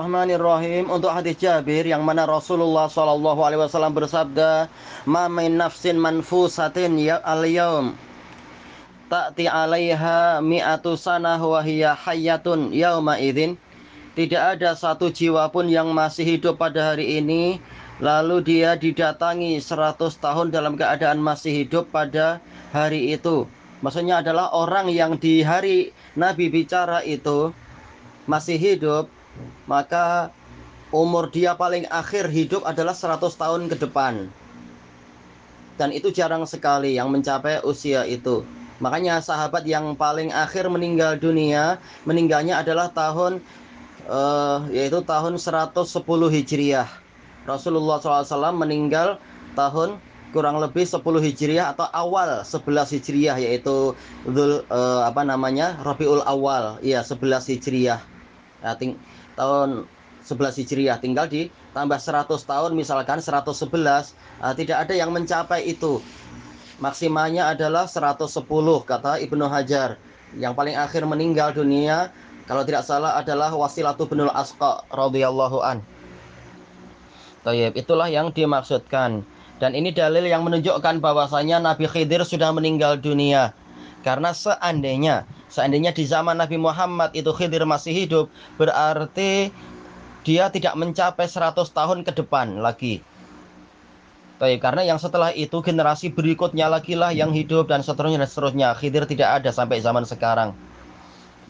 Bismillahirrahmanirrahim untuk hadis Jabir yang mana Rasulullah Shallallahu Alaihi Wasallam bersabda, "Ma min nafsin manfusatin ya al yaum ta'ti 'alaiha mi'atu sanah wa hiya hayyatun yauma idzin." Tidak ada satu jiwa pun yang masih hidup pada hari ini lalu dia didatangi 100 tahun dalam keadaan masih hidup pada hari itu. Maksudnya adalah orang yang di hari Nabi bicara itu masih hidup maka umur dia paling akhir hidup adalah 100 tahun ke depan. Dan itu jarang sekali yang mencapai usia itu. Makanya sahabat yang paling akhir meninggal dunia, meninggalnya adalah tahun uh, yaitu tahun 110 Hijriah. Rasulullah SAW meninggal tahun kurang lebih 10 Hijriah atau awal 11 Hijriah yaitu Dhul, uh, apa namanya Rabiul Awal, ya 11 Hijriah. Ya, ting tahun 11 Hijriah tinggal ditambah 100 tahun misalkan 111 uh, eh, tidak ada yang mencapai itu maksimalnya adalah 110 kata Ibnu Hajar yang paling akhir meninggal dunia kalau tidak salah adalah Wasilatu binul Asqa radhiyallahu an. Tayyib, itulah yang dimaksudkan. Dan ini dalil yang menunjukkan bahwasanya Nabi Khidir sudah meninggal dunia. Karena seandainya Seandainya di zaman Nabi Muhammad itu Khidir masih hidup, berarti dia tidak mencapai 100 tahun ke depan lagi. Tapi karena yang setelah itu generasi berikutnya lagi lah yang hidup dan seterusnya dan seterusnya. Khidir tidak ada sampai zaman sekarang.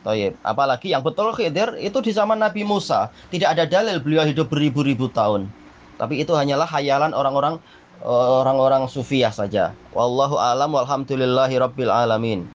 Taib. Apalagi yang betul Khidir itu di zaman Nabi Musa. Tidak ada dalil beliau hidup beribu-ribu tahun. Tapi itu hanyalah hayalan orang-orang orang-orang sufiah saja. Wallahu alam walhamdulillahi rabbil alamin.